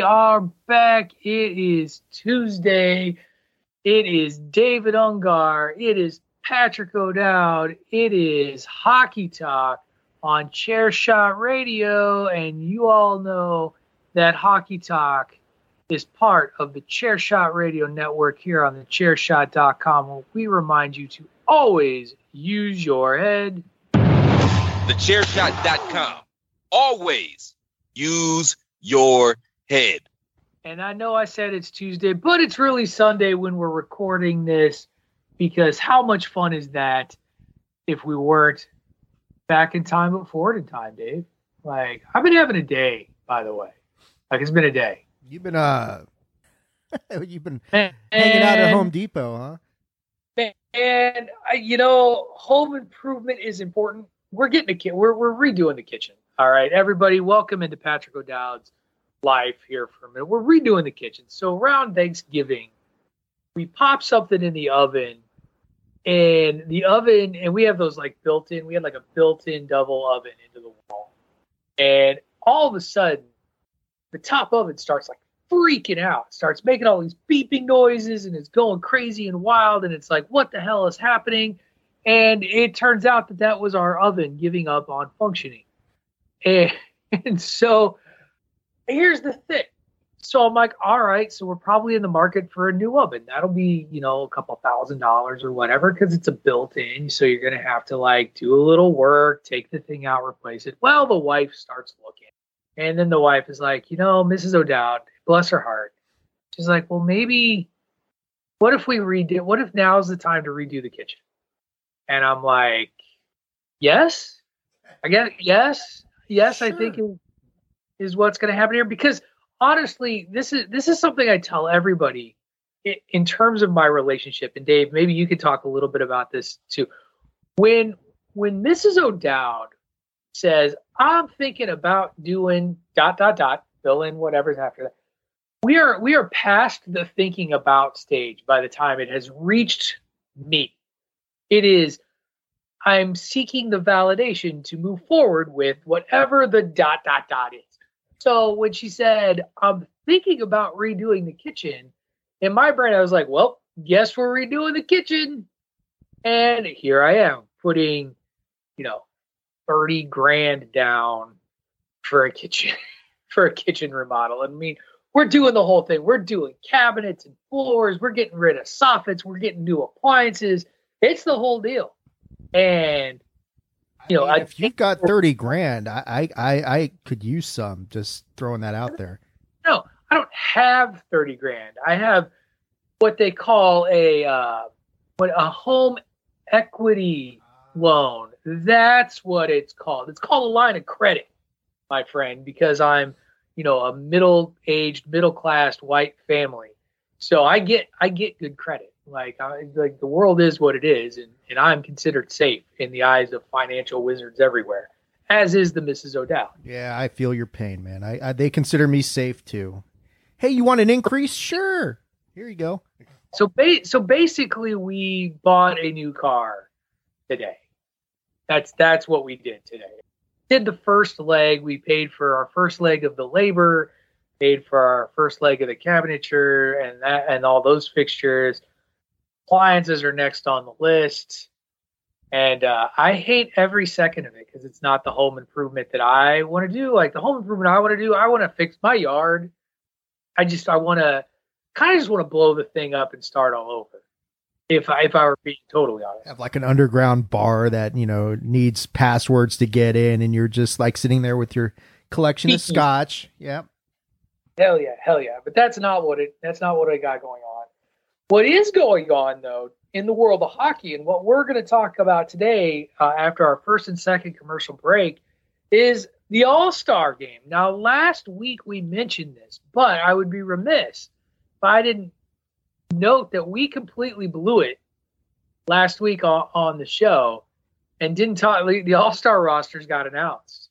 We are back. It is Tuesday. It is David Ungar. It is Patrick O'Dowd. It is Hockey Talk on Chair Shot Radio. And you all know that Hockey Talk is part of the Chair Shot Radio Network here on the chairshot.com, where we remind you to always use your head. The chairshot.com. Always use your head. And I know I said it's Tuesday, but it's really Sunday when we're recording this because how much fun is that if we weren't back in time but forward in time, Dave? Like, I've been having a day, by the way. Like, it's been a day. You've been uh you've been And, hanging out at Home Depot, huh? And, you know, home improvement is important. We're getting a kit. We're, we're redoing the kitchen. All right, everybody, welcome into Patrick O'Dowd's life here for a minute. We're redoing the kitchen. So around Thanksgiving, we pop something in the oven, and the oven, and we have those like built in. We had like a built-in double oven into the wall, and all of a sudden, the top oven starts like freaking out, starts making all these beeping noises, and it's going crazy and wild, and it's like, what the hell is happening? And it turns out that that was our oven giving up on functioning, and, and so here's the thing. So I'm like, all right, so we're probably in the market for a new oven. That'll be, you know, a couple thousand dollars or whatever, because it's a built-in. So you're gonna have to like do a little work, take the thing out, replace it. Well, the wife starts looking, and then the wife is like, you know, Mrs. O'Dowd, bless her heart. She's like, well, maybe, what if we redo? What if now's the time to redo the kitchen? And I'm like, yes, I guess yes, yes, I think is, is what's going to happen here because honestly, this is this is something I tell everybody in, terms of my relationship. And Dave, maybe you could talk a little bit about this too. When when Mrs. O'Dowd says, "I'm thinking about doing dot dot dot," fill in whatever's after that. We are we are past the thinking about stage by the time it has reached me. It is I'm seeking the validation to move forward with whatever the dot dot dot is. So when she said, I'm thinking about redoing the kitchen, in my brain, I was like, well, guess we're redoing the kitchen. And here I am putting, you know, 30 grand down for a kitchen, for a kitchen remodel. I mean, we're doing the whole thing. We're doing cabinets and floors. We're getting rid of soffits. We're getting new appliances. It's the whole deal. And you know, I mean, I if you've got thirty grand, I, I I could use some. Just throwing that out there. No, I don't have 30 grand. I have what they call a uh, what a home equity loan. That's what it's called. It's called a line of credit, my friend, because I'm, you know, a middle-aged, middle-class white family. So I get I get good credit. Like I, like the world is what it is, and, and I'm considered safe in the eyes of financial wizards everywhere, as is the Mrs. O'Dowd. Yeah, I feel your pain, man. I, I they consider me safe too. Hey, you want an increase? Sure. Here you go. So ba- so basically, we bought a new car today. That's that's what we did today. Did the first leg. We paid for our first leg of the labor, paid for our first leg of the cabinetry, and that and all those fixtures. Appliances are next on the list, and uh, I hate every second of it because it's not the home improvement that I want to do. Like the home improvement I want to do, I want to fix my yard. I just I want to kind of just want to blow the thing up and start all over. If I if I were being totally honest, Have like an underground bar that you know needs passwords to get in, and you're just like sitting there with your collection of scotch. Yep. hell yeah, hell yeah. But that's not what it. That's not what I got going on. What is going on though, in the world of hockey. And what we're going to talk about today, uh, after our first and second commercial break, is the All Star game. Now, last week we mentioned this, but I would be remiss if I didn't note that we completely blew it last week on, on the show and didn't talk. The All Star rosters got announced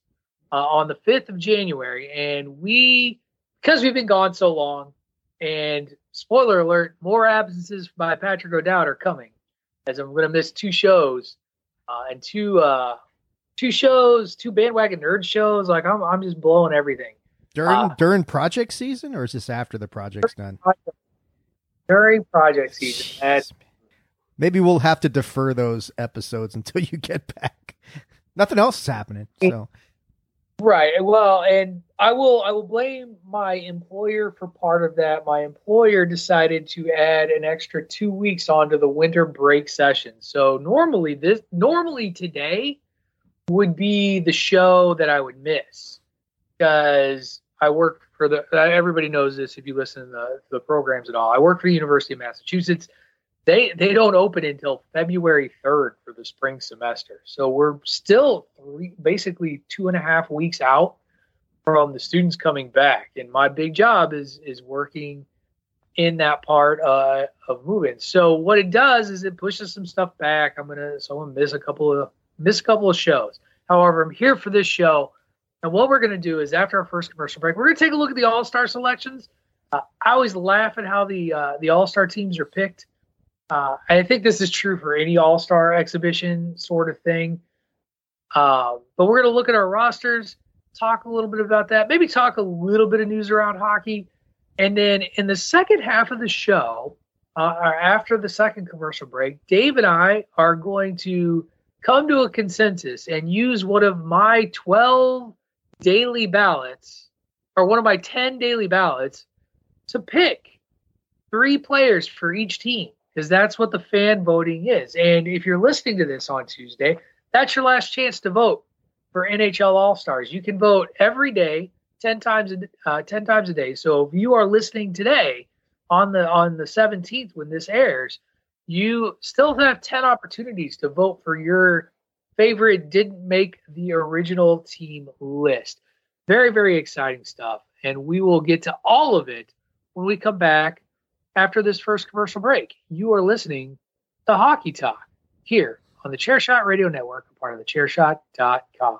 uh, on the 5th of January. And we, because we've been gone so long, and spoiler alert, more absences by Patrick O'Dowd are coming, as I'm going to miss two shows uh, and two uh, two shows, two bandwagon nerd shows. Like I'm, I'm just blowing everything During Uh, during project season, or is this after the project's done? during project season. And Maybe we'll have to defer those episodes until you get back. Nothing else is happening. So Right. Well, and I will I will blame my employer for part of that. My employer decided to add an extra 2 weeks onto the winter break session. So normally this normally today would be the show that I would miss because I work for the everybody knows this if you listen to the, the programs at all. I work for the University of Massachusetts. They they don't open until February 3rd for the spring semester. So we're still three, basically two and a half weeks out from the students coming back. And my big job is is working in that part uh, of moving. So what it does is it pushes some stuff back. I'm gonna so I'm gonna miss a couple of miss a couple of shows. However, I'm here for this show. And what we're gonna do is after our first commercial break, we're gonna take a look at the All Star selections. Uh, I always laugh at how the uh, the All Star teams are picked. Uh, I think this is true for any All Star exhibition sort of thing. Uh, but we're going to look at our rosters, talk a little bit about that, maybe talk a little bit of news around hockey. And then in the second half of the show, uh, after the second commercial break, Dave and I are going to come to a consensus and use one of my 12 daily ballots, or one of my 10 daily ballots, to pick three players for each team because that's what the fan voting is. And if you're listening to this on Tuesday, that's your last chance to vote for NHL All Stars. You can vote every day, ten times uh, ten times a day. So if you are listening today on the on the 17th when this airs, you still have ten opportunities to vote for your favorite didn't make the original team list. Very very exciting stuff, and we will get to all of it when we come back after this first commercial break. You are listening to Hockey Talk here on the Chairshot Radio Network, a part of the Chairshot.com.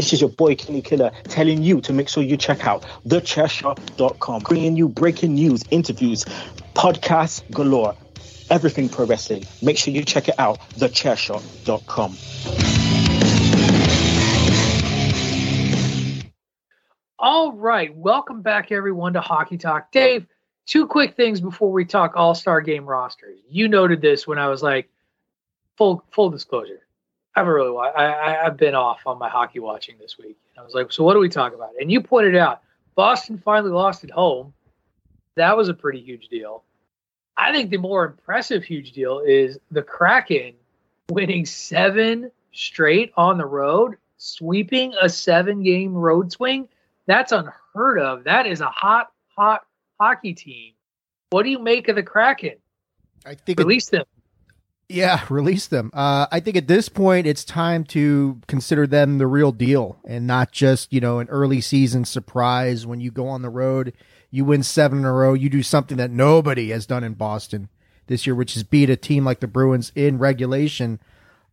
This is your boy Kenny Killer telling you to make sure you check out thechairshot.com, bringing you breaking news, interviews, podcasts galore, everything pro wrestling. Make sure you check it out, thechairshot.com. All right, welcome back everyone to Hockey Talk. Dave, two quick things before we talk All Star Game rosters. You noted this when I was like, full full disclosure, I haven't really watched. I, I I've been off on my hockey watching this week. I was like, so what do we talk about? And you pointed out Boston finally lost at home. That was a pretty huge deal. I think the more impressive huge deal is the Kraken winning seven straight on the road, sweeping a seven game road swing. That's unheard of. That is a hot, hot hockey team. What do you make of the Kraken? I think it, Release them. Yeah, release them. Uh, I think at this point it's time to consider them the real deal and not just you know an early season surprise when you go on the road, you win seven in a row, you do something that nobody has done in Boston this year, which is beat a team like the Bruins in regulation.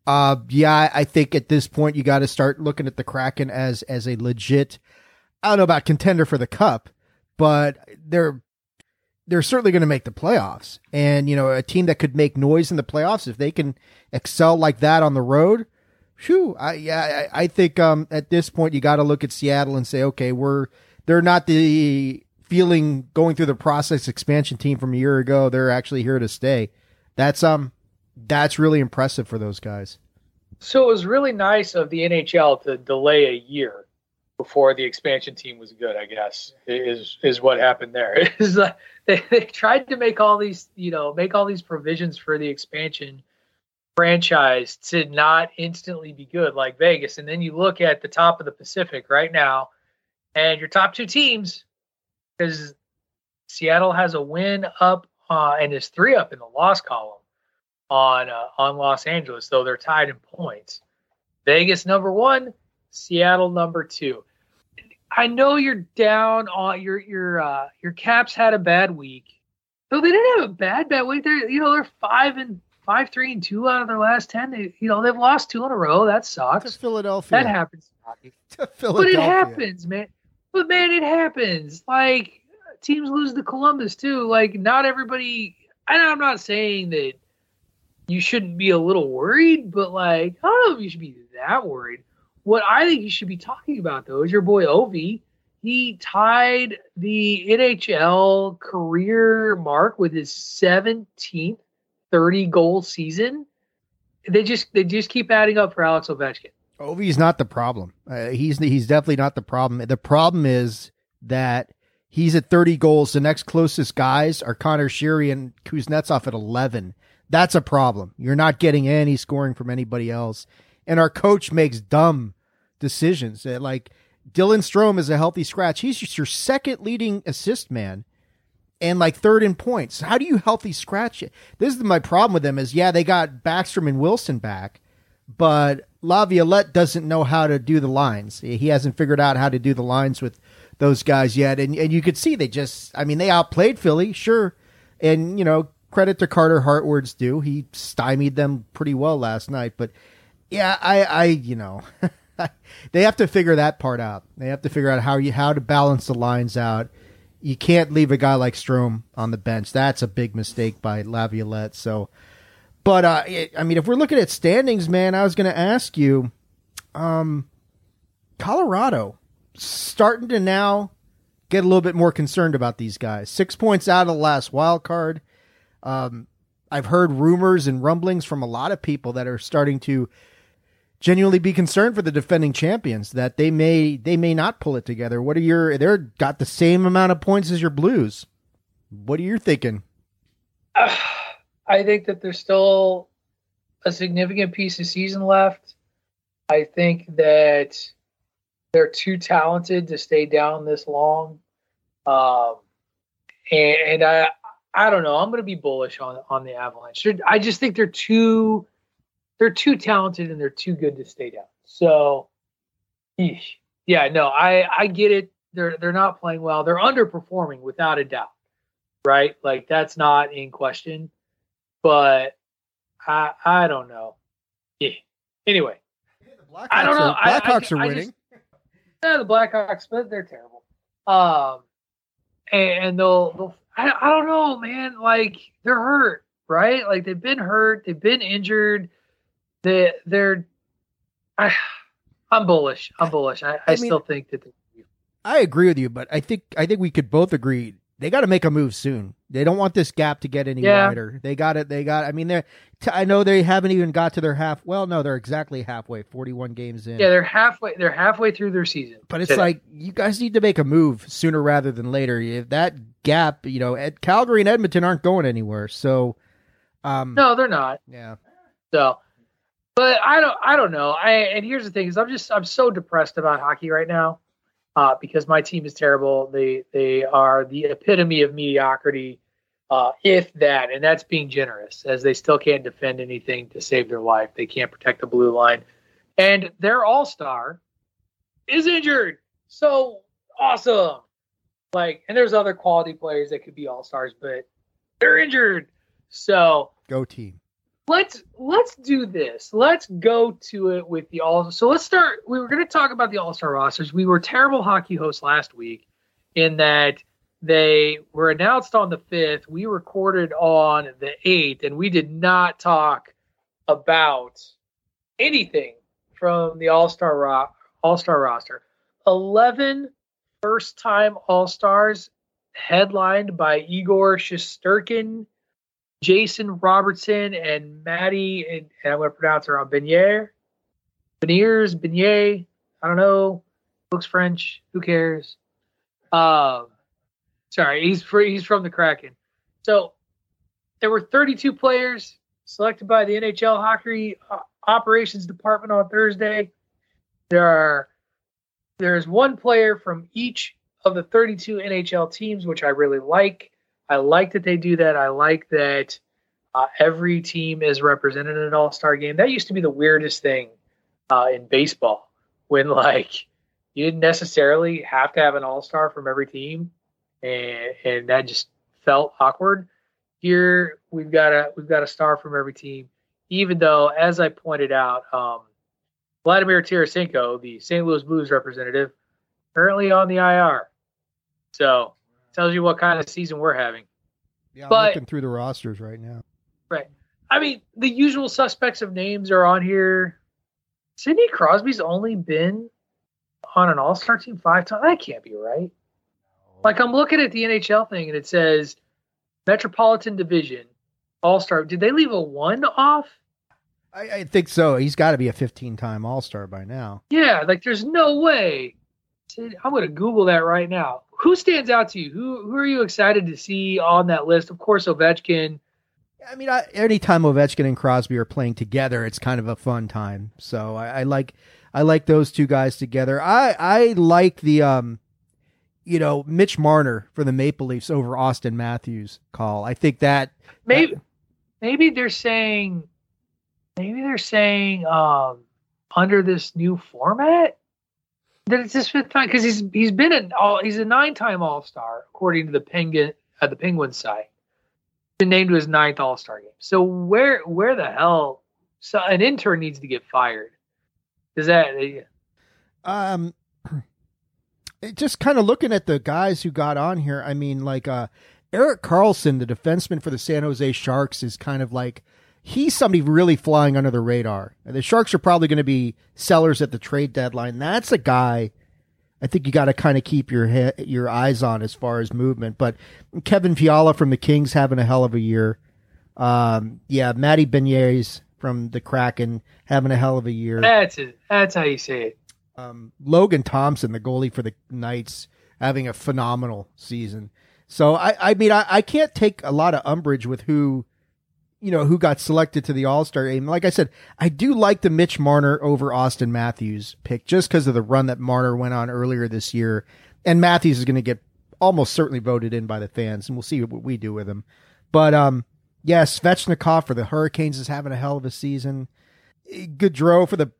Uh, yeah, I think at this point you got to start looking at the Kraken as as a legit. I don't know about contender for the cup, but they're they're certainly going to make the playoffs. And, you know, a team that could make noise in the playoffs, if they can excel like that on the road, whew, I, yeah, I, I think, um, at this point, you got to look at Seattle and say, okay, we're, they're not the feeling going through the process expansion team from a year ago. They're actually here to stay. That's, um, that's really impressive for those guys. So it was really nice of the NHL to delay a year before the expansion team was good. I guess is is what happened there. Is they, they tried to make all these you know make all these provisions for the expansion franchise to not instantly be good like Vegas, and then you look at the top of the Pacific right now, and your top two teams because Seattle has a win up uh, and is three up in the loss column on uh, on Los Angeles, though they're tied in points. Vegas number one, Seattle number two. I know you're down on your your uh, your Caps had a bad week. No, they didn't have a bad bad week. They're you know they're five and five, three and two out of their last ten. They you know they've lost two in a row. That sucks. To Philadelphia. That happens. To Philadelphia. But it happens, man. But man, it happens. Like teams lose to Columbus too. Like not everybody. And I'm not saying that you shouldn't be a little worried, but like I don't know if you should be that worried. What I think you should be talking about though is your boy Ovi. He tied the NHL career mark with his 17th 30 goal season. They just they just keep adding up for Alex Ovechkin. Ovi's not the problem. Uh, he's he's definitely not the problem. The problem is that he's at 30 goals. The next closest guys are Conor Sheary and Kuznetsov at 11. That's a problem. You're not getting any scoring from anybody else. And our coach makes dumb decisions. That like Dylan Strome is a healthy scratch. He's just your second leading assist man and like third in points. How do you healthy scratch it? This is my problem with them is yeah, they got Backstrom and Wilson back, but Laviolette doesn't know how to do the lines. He hasn't figured out how to do the lines with those guys yet. And and you could see they just I mean they outplayed Philly, sure. And you know, credit to Carter Hartward's due. He stymied them pretty well last night, but yeah, I I you know they have to figure that part out. They have to figure out how you how to balance the lines out. You can't leave a guy like Strome on the bench. That's a big mistake by Laviolette. So, but uh, I mean, if we're looking at standings, man, I was going to ask you, um, Colorado starting to now get a little bit more concerned about these guys. Six points out of the last wild card. Um, I've heard rumors and rumblings from a lot of people that are starting to genuinely be concerned for the defending champions that they may they may not pull it together. What are your they're got the same amount of points as your Blues. What are you thinking? Uh, I think that there's still a significant piece of season left. I think that they're too talented to stay down this long. Um, and, and I I don't know. I'm going to be bullish on on the Avalanche. I just think they're too they're too talented and they're too good to stay down. So, eesh. yeah, no, I I get it. They're they're not playing well. They're underperforming without a doubt, right? Like that's not in question. But I I don't know. Yeah. Anyway, I don't know. Are, Blackhawks I, I, are winning. Just, yeah, the Blackhawks, but they're terrible. Um, and they'll they'll I, I don't know, man. Like they're hurt, right? Like they've been hurt, they've been injured they they're I, I'm bullish. I'm bullish. I, I, I mean, still think that. They, I agree with you, but I think I think we could both agree they got to make a move soon. They don't want this gap to get any yeah. wider. They got it. They got. I mean, they. I know they haven't even got to their half. Well, no, they're exactly halfway. Forty-one games in. Yeah, they're halfway. They're halfway through their season. But it's today. like you guys need to make a move sooner rather than later. If that gap, you know, at Calgary and Edmonton aren't going anywhere. So, um, no, they're not. Yeah. So but I don't I don't know. I and here's the thing is I'm just I'm so depressed about hockey right now. Uh, because my team is terrible. They they are the epitome of mediocrity. uh, if that, and that's being generous, as they still can't defend anything to save their life. They can't protect the blue line, and their all star is injured. So awesome! Like, and there's other quality players that could be all stars, but they're injured. So Go team. Let's let's do this. Let's go to it with the all. So let's start. We were going to talk about the All Star rosters. We were terrible hockey hosts last week in that they were announced on the fifth. We recorded on the eighth, and we did not talk about anything from the All Star ro- All Star roster. 11 first time All Stars, headlined by Igor Shesterkin, Jason Robertson, and Maddie, and, and I'm going to pronounce it on Benier, Beniers, Benier, I don't know, looks French, who cares? Um, sorry, he's free, he's from the Kraken. So there were 32 players selected by the NHL Hockey uh, Operations Department on Thursday. There are there's one player from each of the 32 NHL teams, which I really like. I like that they do that. I like that uh, every team is represented in an All Star game. That used to be the weirdest thing uh, in baseball when like you didn't necessarily have to have an All Star from every team, and and that just felt awkward. Here we've got a we've got a star from every team, even though, as I pointed out, um, Vladimir Tarasenko, the St. Louis Blues representative, currently on the IR. So tells you what kind of season we're having. Yeah, I'm looking through the rosters right now. Right. I mean, the usual suspects of names are on here. Sidney Crosby's only been on an All Star team five times. That can't be right. Like I'm looking at the NHL thing and it says Metropolitan Division All Star. Did they leave a one off? I, I think so. He's got to be a 15 time All Star by now. Yeah, like there's no way. I'm going to Google that right now. Who stands out to you? Who who are you excited to see on that list? Of course, Ovechkin. I mean, I, anytime Ovechkin and Crosby are playing together, it's kind of a fun time. So I, I like I like those two guys together. I I like the um, you know, Mitch Marner for the Maple Leafs over Auston Matthews call. I think that Maybe maybe they're saying maybe they're saying um under this new format that it's his fifth time because he's he's been an all he's a nine time All Star according to the Penguin at the Penguin site. Been named to his ninth All Star game. So where where the hell? So an intern needs to get fired. Is that um it- just kind of looking at the guys who got on here i mean like uh erik karlsson the defenseman for the san jose sharks is kind of like he's somebody really flying under the radar the sharks are probably going to be sellers at the trade deadline that's a guy i think you got to kind of keep your he- your eyes on as far as movement but kevin fiala from the kings having a hell of a year um yeah matty beniers from the kraken having a hell of a year that's it? That's how you say it. um, Logan Thompson, the goalie for the Knights, having a phenomenal season. So I, I mean, I, I can't take a lot of umbrage with who, you know, who got selected to the All Star game. Like I said, I do like the Mitch Marner over Auston Matthews pick just because of the run that Marner went on earlier this year, and Matthews is going to get almost certainly voted in by the fans, and we'll see what we do with him. But um, yeah, Svechnikov for the Hurricanes is having a hell of a season. Gaudreau for the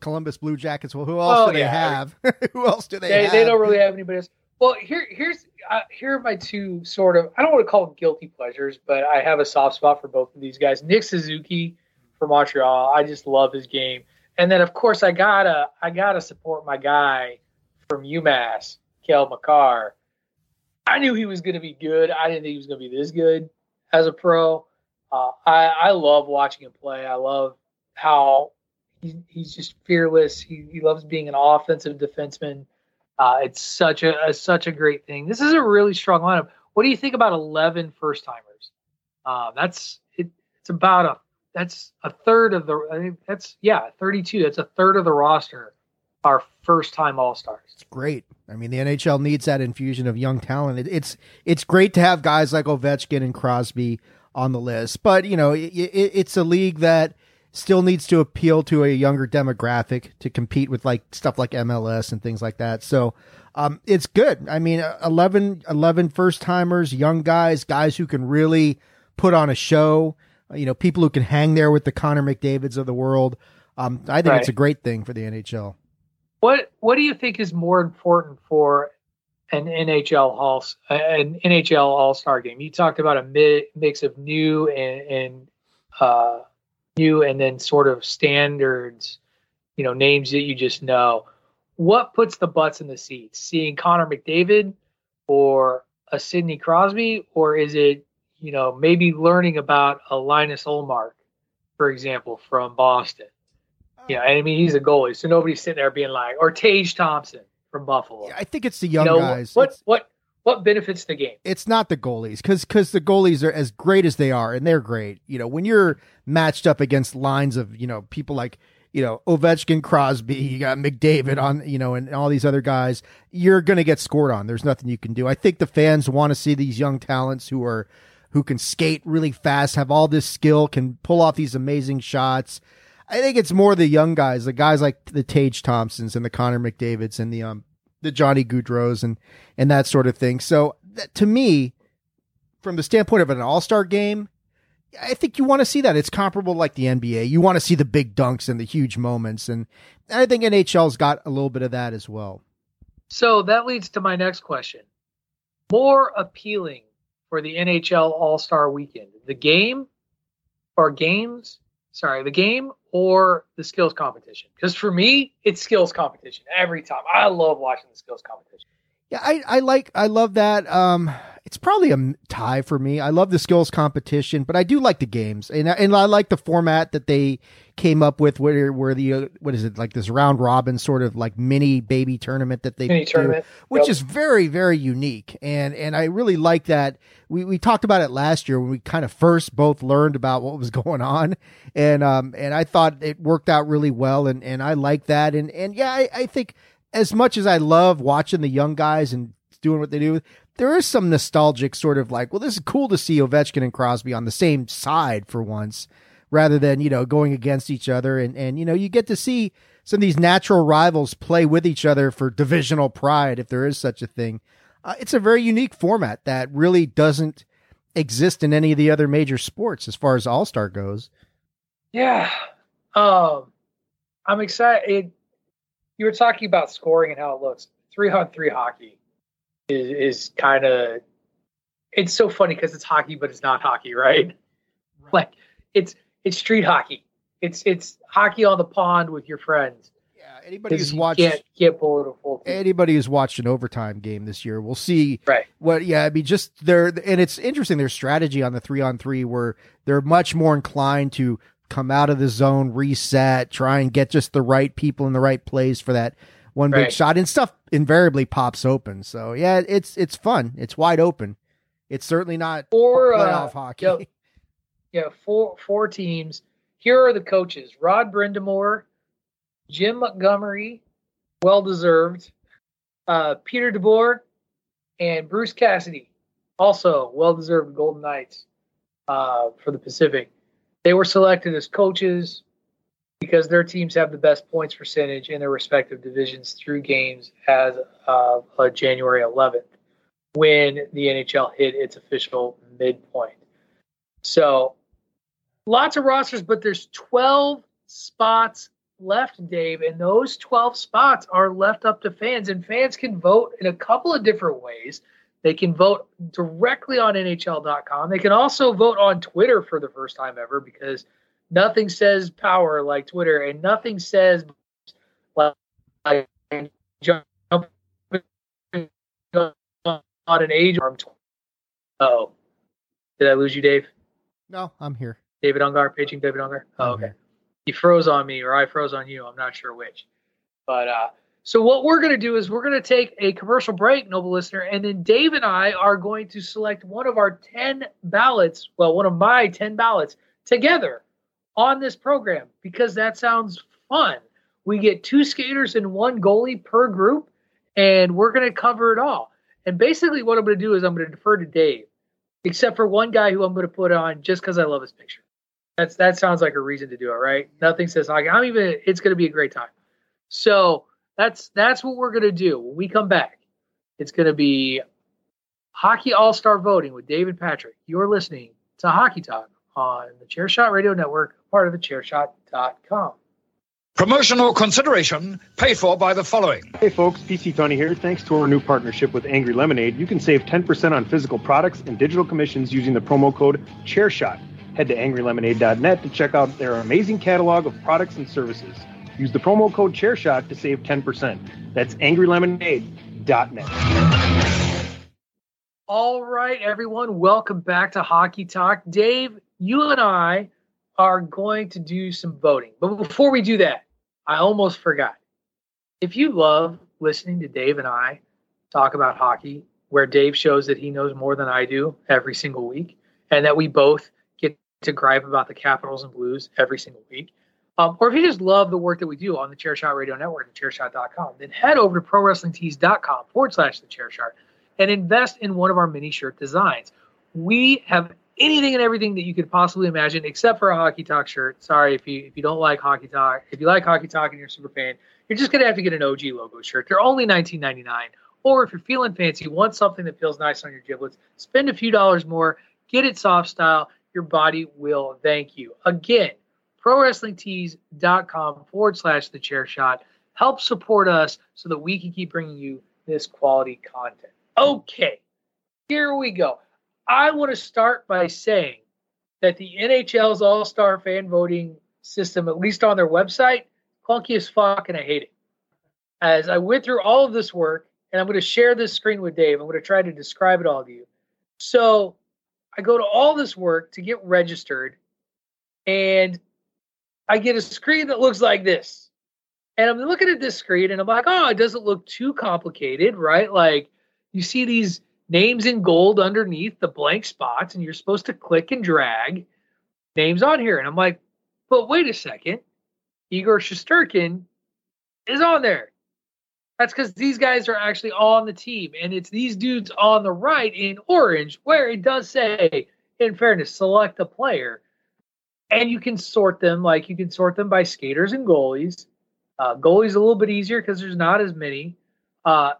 Columbus Blue Jackets. Well, who else Oh, do they yeah. have? who else do they, They, have? they don't really have anybody else. Well, here here's uh, here are my two sort of I don't want to call them guilty pleasures, but I have a soft spot for both of these guys. Nick Suzuki for Montreal, I just love his game, and then of course I gotta I gotta support my guy from UMass, Cale Makar. I knew he was going to be good. I didn't think he was going to be this good as a pro. Uh, I I love watching him play. I love how he, he's just fearless. He, he loves being an offensive defenseman. Uh, it's such a, a such a great thing. This is a really strong lineup. What do you think about 11 first timers? Uh, that's it, it's about a that's a third of the I think that's yeah 32. That's a third of the roster are first time All Stars. It's great. I mean, the NHL needs that infusion of young talent. It, it's it's great to have guys like Ovechkin and Crosby on the list, but you know, it, it's a league that still needs to appeal to a younger demographic to compete with like stuff like MLS and things like that. So um, it's good. I mean, 11, 11 first timers, young guys, guys who can really put on a show. uh, You know, people who can hang there with the Connor McDavid's of the world. Um, I think Right. it's a great thing for the NHL. What What do you think is more important for an NHL All an NHL All Star game? You talked about a mi- mix of new and, and uh, new and then sort of standards, you know, names that you just know. What puts the butts in the seats? Seeing Connor McDavid or a Sidney Crosby, or is it you know maybe learning about a Linus Ullmark, for example, from Boston? Uh, yeah, I mean he's a goalie, so nobody's sitting there being like, or Tage Thompson from Buffalo. I think it's the You young know, guys. What It's- what what benefits the game? it's not the goalies because because the goalies are as great as they are and they're great. You know when you're matched up against lines of you know people like you know Ovechkin Crosby you got McDavid on you know and all these other guys you're going to get scored on. There's nothing you can do. I think the fans want to see these young talents who are who can skate really fast have all this skill can pull off these amazing shots. I think it's more the young guys the guys like the Tage Thompsons and the Connor McDavids and the um the Johnny Gaudreau's and and that sort of thing. So that, to me, from the standpoint of an All Star game, I think you want to see that. It's comparable like the NBA. You want to see the big dunks and the huge moments, and I think NHL's got a little bit of that as well. So that leads to my next question. More appealing for the NHL All Star Weekend, the game or games? Sorry, the game or the skills competition? Because for me, it's skills competition every time. I love watching the skills competition. Yeah, I, I like I love that. Um, it's probably a tie for me. I love the skills competition, but I do like the games, and I- and I like the format that they came up with, where where the uh, what is it like this round robin sort of like mini baby tournament that they Mini do, tournament. which Yep. is very very unique, and and I really like that. We we talked about it last year when we kind of first both learned about what was going on, and um and I thought it worked out really well, and and I like that, and and yeah, I, I think as much as I love watching the young guys and doing what they do, there is some nostalgic sort of like, well, this is cool to see Ovechkin and Crosby on the same side for once, rather than you know going against each other, and and you know you get to see some of these natural rivals play with each other for divisional pride, if there is such a thing. Uh, it's a very unique format that really doesn't exist in any of the other major sports as far as All Star goes. Yeah. Um, I'm excited. You were talking about scoring and how it looks. Three on three hockey is, is kind of. It's so funny because it's hockey, but it's not hockey, right? Like it's it's street hockey. It's it's hockey on the pond with your friends. Yeah, anybody who's watched can't can't pull it a full. team. anybody who's watched an overtime game this year will see Right. what yeah i mean just their and it's interesting their strategy on the three on three where they're much more inclined to come out of the zone reset try and get just the right people in the right place for that one big shot. And stuff invariably pops open. So yeah it's it's fun. It's wide open. It's certainly not Four playoff uh, hockey. yeah, yeah, four four teams. Here are the coaches: Rod Brind'Amour, Jim Montgomery, well deserved, uh, Peter DeBoer, and Bruce Cassidy, also well deserved Golden Knights uh, for the Pacific. They were selected as coaches because their teams have the best points percentage in their respective divisions through games as of uh, January 11th when the NHL hit its official midpoint. So lots of rosters, but there's 12 spots left, Dave, and those 12 spots are left up to fans, and fans can vote in a couple of different ways. They can vote directly on NHL.com. They can also vote on Twitter for the first time ever because nothing says power like Twitter, and nothing says like, like jump on an age arm. Oh, did I lose you, Dave? no i'm here David Ungar, paging David Ungar. Oh, okay. He froze on me, or I froze on you. I'm not sure which. But uh, so what we're going to do is we're going to take a commercial break, noble listener, and then Dave and I are going to select one of our ten ballots. Well, one of my ten ballots together on this program because that sounds fun. We get two skaters and one goalie per group, and we're going to cover it all. And basically, what I'm going to do is I'm going to defer to Dave, except for one guy who I'm going to put on just because I love his picture. That's that sounds like a reason to do it, right? Nothing says like I'm even. It's going to be a great time. So that's that's what we're going to do when we come back. It's going to be hockey all star voting with David Patrick. You're listening to Hockey Talk on the Chairshot Radio Network, part of the Chairshot.com. Promotional consideration paid for by the following. Hey folks, PC Tony here. Thanks to our new partnership with Angry Lemonade, you can save 10% on physical products and digital commissions using the promo code ChairShot. Head to angrylemonade.net to check out their amazing catalog of products and services. Use the promo code ChairShot to save 10%. That's angrylemonade.net. All right, everyone, welcome back to Hockey Talk. Dave, you and I are going to do some voting. But before we do that, I almost forgot. If you love listening to Dave and I talk about hockey, where Dave shows that he knows more than I do every single week, and that we both get to gripe about the Capitals and Blues every single week, um, or if you just love the work that we do on the Chairshot Radio Network and chairshot.com, then head over to prowrestlingtees.com forward slash the chairshot and invest in one of our mini shirt designs. We have anything and everything that you could possibly imagine, except for a hockey talk shirt. Sorry if you if you don't like hockey talk. If you like hockey talk and you're super fan, you're just gonna have to get an OG logo shirt. They're only $19.99. Or if you're feeling fancy, want something that feels nice on your giblets, spend a few dollars more, get it soft style. Your body will thank you. Again, prowrestlingtees.com forward slash the chair shot. Help support us so that we can keep bringing you this quality content. Okay, here we go. I want to start by saying that the NHL's All Star fan voting system, at least on their website, clunky as fuck, and I hate it. As I went through all of this work, and I'm going to share this screen with Dave, I'm going to try to describe it all to you. So I go to all this work to get registered, and I get a screen that looks like this. And I'm looking at this screen, and I'm like, oh, it doesn't look too complicated, right? Like, you see these names in gold underneath the blank spots, and you're supposed to click and drag names on here. And I'm like, but wait a second, Igor Shesterkin is on there. That's because these guys are actually on the team, and it's these dudes on the right in orange, where it does say, in fairness, select a player, and you can sort them like you can sort them by skaters and goalies. Uh, goalies a little bit easier because there's not as many. Uh,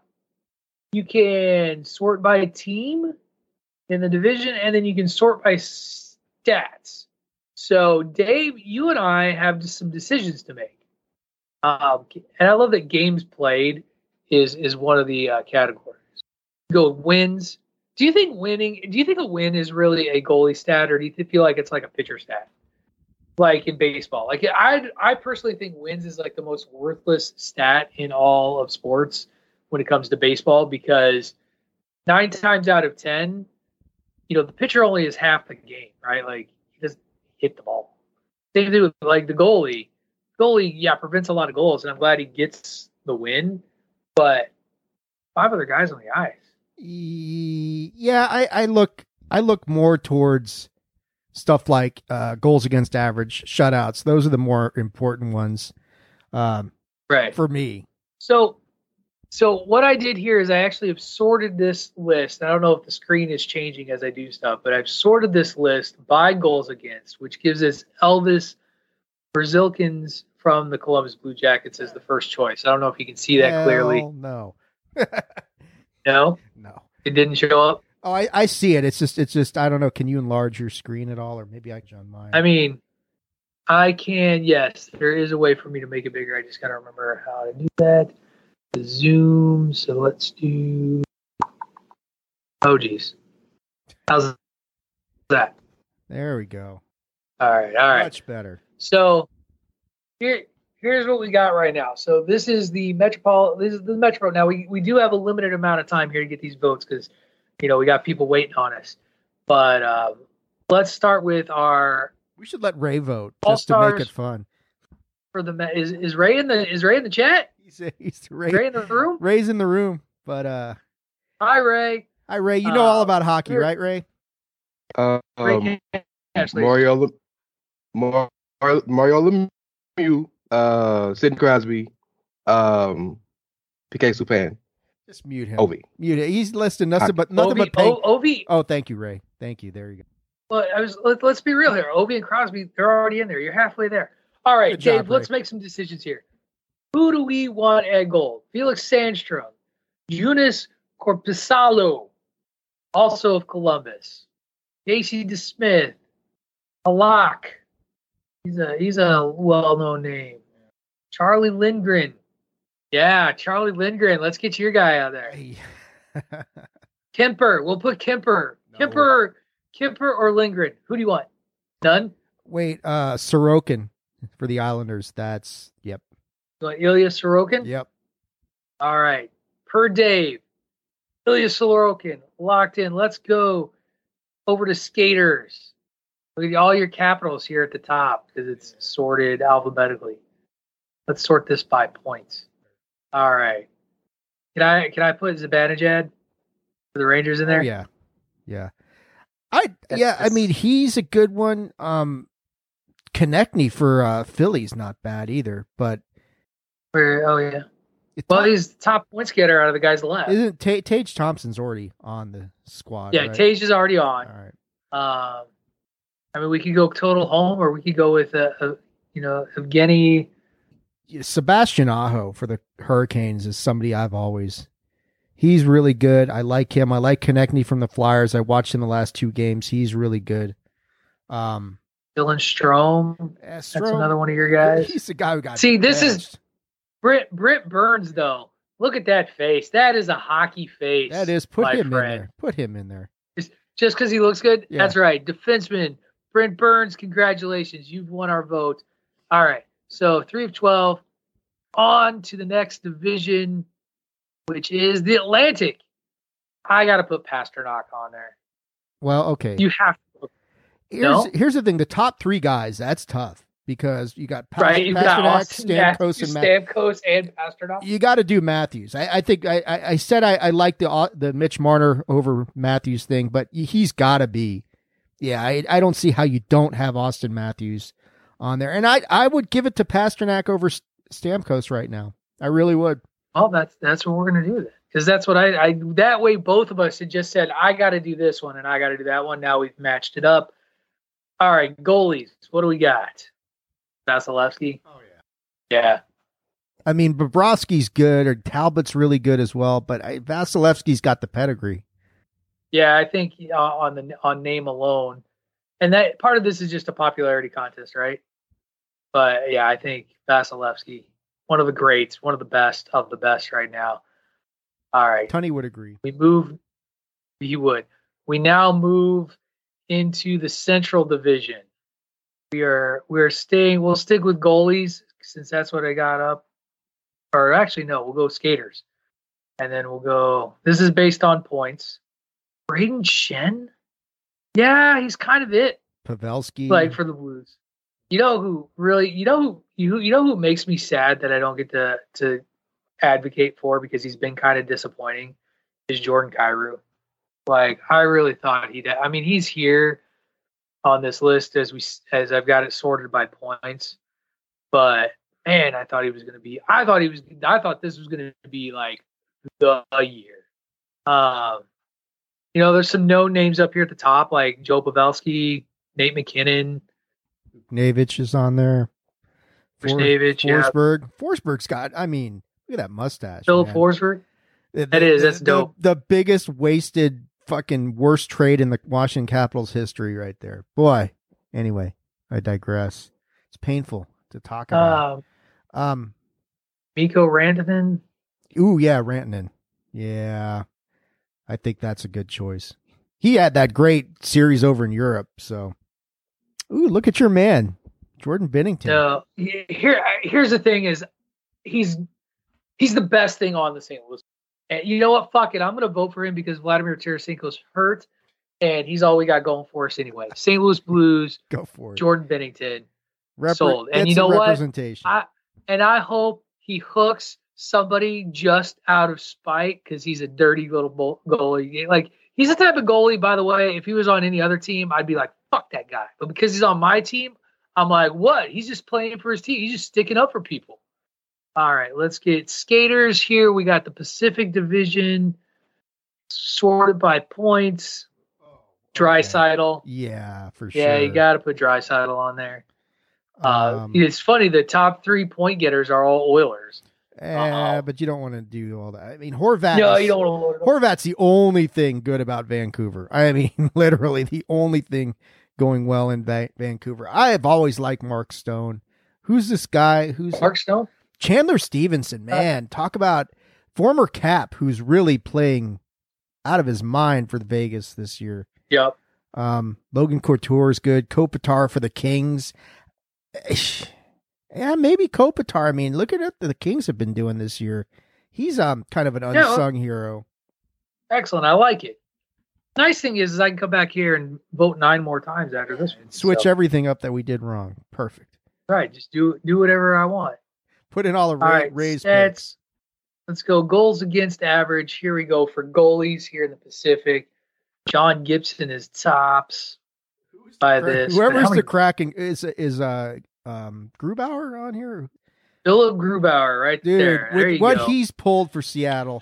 you can sort by team in the division, and then you can sort by stats. So, Dave, you and I have some decisions to make. Um, and I love that games played is is one of the uh, categories. Go wins. Do you think winning? Do you think a win is really a goalie stat, or do you feel like it's like a pitcher stat, like in baseball? Like I, I personally think wins is like the most worthless stat in all of sports when it comes to baseball because nine times out of ten, you know, the pitcher only is half the game, right? Like he doesn't hit the ball. Same thing with like the goalie. Goalie, yeah, prevents a lot of goals, and I'm glad he gets the win. But five other guys on the ice. Yeah, I, I look I look more towards stuff like uh, goals against average, shutouts. Those are the more important ones, um, right? For me. So so what I did here is I actually have sorted this list. I don't know if the screen is changing as I do stuff, but I've sorted this list by goals against, which gives us Elvis Merzlikins from the Columbus Blue Jackets as the first choice. I don't know if you can see that Hell clearly. No. no? No. It didn't show up? Oh, I, I see it. It's just it's just I don't know. Can you enlarge your screen at all, or maybe I can on mine? I mean, I can. Yes, there is a way for me to make it bigger. I just gotta remember how to do that. The zoom. So let's do. Oh, geez. How's that? There we go. All right. All right. Much better. So here, here's what we got right now. So this is the Metropol. This is the Metro. Now we, we do have a limited amount of time here to get these votes because you know we got people waiting on us. But um, let's start with our. We should let Ray vote just to make it fun. For the is is Ray in the is Ray in the chat? He's, he's Ray, Ray in the room. Ray's in the room, but uh, hi Ray. Hi Ray. You know Uh, all about hockey, we're- right, Ray? Uh, Ray um, Ashley. Mario, Mario Lemieux, uh, Sidney Crosby, um, PK Subban, Just mute him. Ovi. Mute it. He's listing nothing but nothing Ovi, but pay. O- Ovi. Oh, thank you, Ray. Thank you. There you go. Well, I was. Let, let's be real here. Obi and Crosby, they're already in there. You're halfway there. All right, Good job, Dave. let's make some decisions here. Who do we want at goal? Felix Sandstrom, Joonas Korpisalo, also of Columbus, Casey DeSmith, Halak. He's a he's a well-known name. Charlie Lindgren. Yeah, Charlie Lindgren. Let's get your guy out there. Kuemper. We'll put Kuemper. No. Kuemper. Kuemper or Lindgren. Who do you want? None. Wait, uh, Sorokin for the Islanders. That's yep, You want Ilya Sorokin? yep. All right. Per Dave. Ilya Sorokin. Locked in. Let's go over to skaters. Look at all your capitals here at the top because it's sorted alphabetically. Let's sort this by points. All right. Can I can I put Zibanejad for the Rangers in there? Oh, yeah, yeah. I That's- yeah. I mean, he's a good one. Um, Konecny for uh, Philly's not bad either, but Where, oh yeah. it- Well, he's the top points getter out of the guys left. isn't Ta Tage Thompson's already on the squad? yeah, right? Tage is already on. All right. Um, I mean, we could go total home, or we could go with a, a you know, Evgeny. Yeah, Sebastian Aho for the Hurricanes is somebody I've always. He's really good. I like him. I like Konecny from the Flyers. I watched him the last two games. He's really good. Um, Dylan Strome. eh, That's another one of your guys. He's the guy who got. See, this is-. Britt Britt Burns, though. Look at that face. That is a hockey face. that is put him in there. Put him in there. Just because he looks good. Yeah. That's right. Defenseman Brent Burns. Congratulations, you've won our vote. All right. So three of twelve. On to the next division, which is the Atlantic. I got to put Pastrnak on there. Well, okay. You have to. Here's no? here's the thing: the top three guys. That's tough because you got Pa- right. You've got Pastrnak, Auston Stamkos, Matthews, and. Stamkos, and Pastrnak. You got to do Matthews. I, I think I, I, I said I, I like the uh, the Mitch Marner over Matthews thing, but he's got to be. Yeah, I, I don't see how you don't have Austin Matthews on there, and I I would give it to Pastrnak over S- Stamkos right now. I really would. Well, that's that's what we're gonna do then, because that's what I, I that way both of us had just said I got to do this one and I got to do that one. Now we've matched it up. All right, goalies. What do we got? Vasilevskiy. Oh yeah. Yeah, I mean, Bobrovsky's good, or Talbot's really good as well, but I, Vasilevskiy's got the pedigree. yeah. I think uh, on the on name alone, and that part of this is just a popularity contest, right? But yeah, I think Vasilevskiy, one of the greats, one of the best of the best right now. All right. Tony would agree. we move he would we now move into the central division we are we're staying we'll stick with goalies since that's what i got up or actually no we'll go skaters and then we'll go this is based on points brayden schenn yeah he's kind of it. Pavelski, like for the blues. You know who really you know who you, you know who makes me sad that i don't get to to advocate for because he's been kind of disappointing is jordan Kyrou. like i really thought he'd i mean he's here on this list as we as i've got it sorted by points but man i thought he was going to be i thought he was i thought this was going to be like the year. Um you know there's some known names up here at the top like joe pavelski nate mackinnon Navich is on there. Buchnevich, yeah. Forsberg. Forsberg's got. I mean, look at that mustache. Filip. Forsberg. The- That the- is, that's the- dope. The, biggest wasted fucking worst trade in the Washington Capitals history, right there. Boy. Anyway, I digress. It's painful to talk about. Um, Um. Mikko Rantanen. Ooh, yeah, Rantanen. Yeah, I think that's a good choice. He had that great series over in Europe. So, ooh, look at your man, Jordan Binnington. No, here here's the thing: is he's he's the best thing on the St. Louis. And you know what? Fuck it, I'm gonna vote for him because Vladimir Tarasenko's hurt, and he's all we got going for us anyway. St. Louis Blues, Go for it. Jordan Binnington. Repre- sold. And you know what? representation. I and I hope he hooks somebody just out of spite because he's a dirty little bo- goalie. Like he's the type of goalie, by the way. If he was on any other team, I'd be like, "Fuck that guy." But because he's on my team, I'm like, "What? He's just playing for his team. He's just sticking up for people." All right, let's get skaters here. We got the Pacific Division sorted by points. Draisaitl. Yeah, for sure. Yeah, you got to put dry Draisaitl on there. Uh, Um, it's funny. The top three point getters are all Oilers. Eh, but you don't want to do all that. I mean, Horvat. no, you don't want to load it up. Horvat's the only thing good about Vancouver. I mean, literally the only thing going well in Va- Vancouver. I have always liked Mark Stone. Who's this guy? Who's Mark Stone? Chandler Stephenson? Man, talk about former Cap who's really playing out of his mind for the Vegas this year. Yep. Um, Logan Couture is good. Kopitar for the Kings. Yeah, maybe Kopitar. I mean, look at what the Kings have been doing this year. He's um kind of an Yeah, well- unsung hero. Excellent. I like it. Nice thing is, is I can come back here and vote nine more times after this one. Switch So, everything up that we did wrong. Perfect. Right. Just do do whatever I want. Put in all the ra- right. raised stats. picks. Let's go goals against average. Here we go for goalies here in the Pacific. John Gibson is tops by this. Whoever's many- the cracking is is uh um Grubauer on here, Philipp Grubauer right dude. there. with there you what go. he's pulled for Seattle.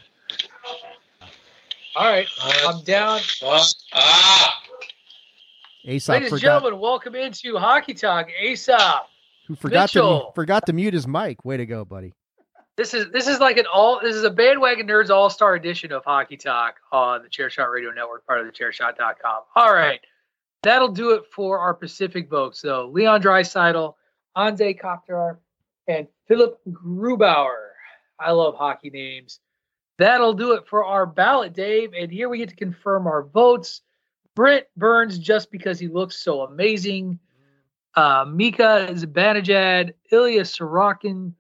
All right, I'm down. ah Aesop Ladies and gentlemen, welcome into Hockey Talk. Aesop. who forgot to forgot to mute his mic. Way to go, buddy. This is this is like an all this is a bandwagon nerds all star edition of Hockey Talk on the Chairshot Radio Network, part of the Chairshot.com. All right, that'll do it for our Pacific folks. though. Leon Draisaitl, Anze Kopitar, and Philipp Grubauer. I love hockey names. That'll do it for our ballot, Dave. And here we get to confirm our votes. Brent Burns, just because he looks so amazing. Uh, Mika Zibanejad, Ilya Sorokin,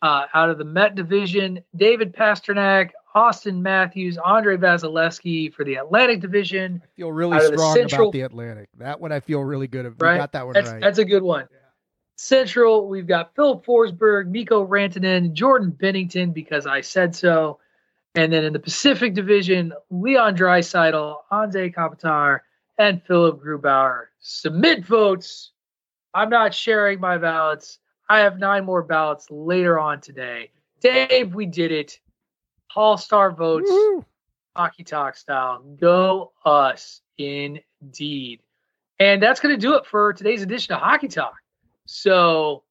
uh, out of the Met division, David Pastrnak, Auston Matthews, Andrei Vasilevskiy for the Atlantic division. I feel really of the strong Central- about the Atlantic. That one I feel really good. about. Right, got that one that's right. that's a good one. Central, we've got Filip Forsberg, Mikko Rantanen, Jordan Binnington because I said so, and then in the Pacific Division, Leon Draisaitl, Anze Kopitar, and Philipp Grubauer. Submit votes. I'm not sharing my ballots. I have nine more ballots later on today. Dave, we did it. All star votes, Woo! hockey talk style. Go us indeed. And that's going to do it for today's edition of Hockey Talk. So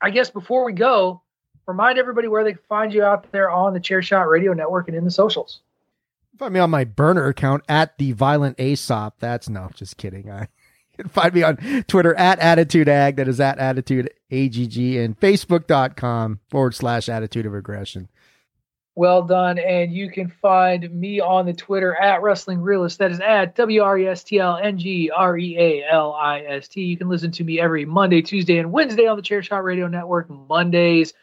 I guess before we go, remind everybody where they can find you out there on the Chairshot Radio Network and in the socials. Find me on my burner account at the violent Aesop. That's no, just kidding. I you can find me on Twitter at attitude ag. That is at attitude agg and facebook.com forward slash attitude of aggression. Well done. And you can find me on the Twitter at Wrestling Realist. That is at W R E S T L N G R E A L I S T. You can listen to me every Monday, Tuesday, and Wednesday on the Chairshot Radio Network. Mondays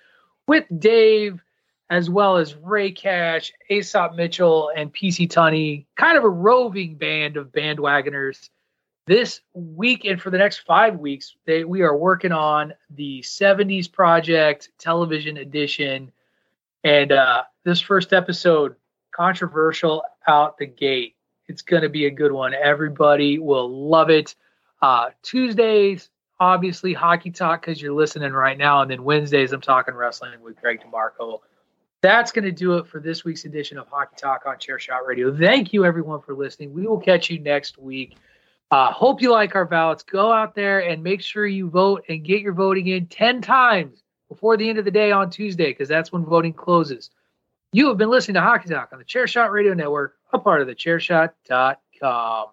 with Dave, as well as Ray Cash, Aesop Mitchell, and PC Tunney. Kind of a roving band of bandwagoners. This week and for the next five weeks, they, we are working on the 70s Project television edition. And uh, this first episode, controversial out the gate. It's going to be a good one. Everybody will love it. Uh, Tuesdays, obviously, hockey talk because you're listening right now. And then Wednesdays, I'm talking wrestling with Greg DeMarco. That's going to do it for this week's edition of Hockey Talk on Chairshot Radio. Thank you, everyone, for listening. We will catch you next week. Uh, hope you like our ballots. Go out there and make sure you vote and get your voting in 10 times before the end of the day on Tuesday, because that's when voting closes. You have been listening to Hockey Talk on the Chairshot Radio Network, a part of the Chairshot.com.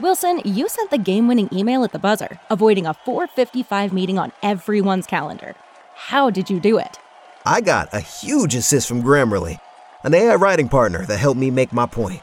Wilson, you sent the game winning email at the buzzer, avoiding a 455 meeting on everyone's calendar. How did you do it? I got a huge assist from Grammarly, an AI writing partner that helped me make my point.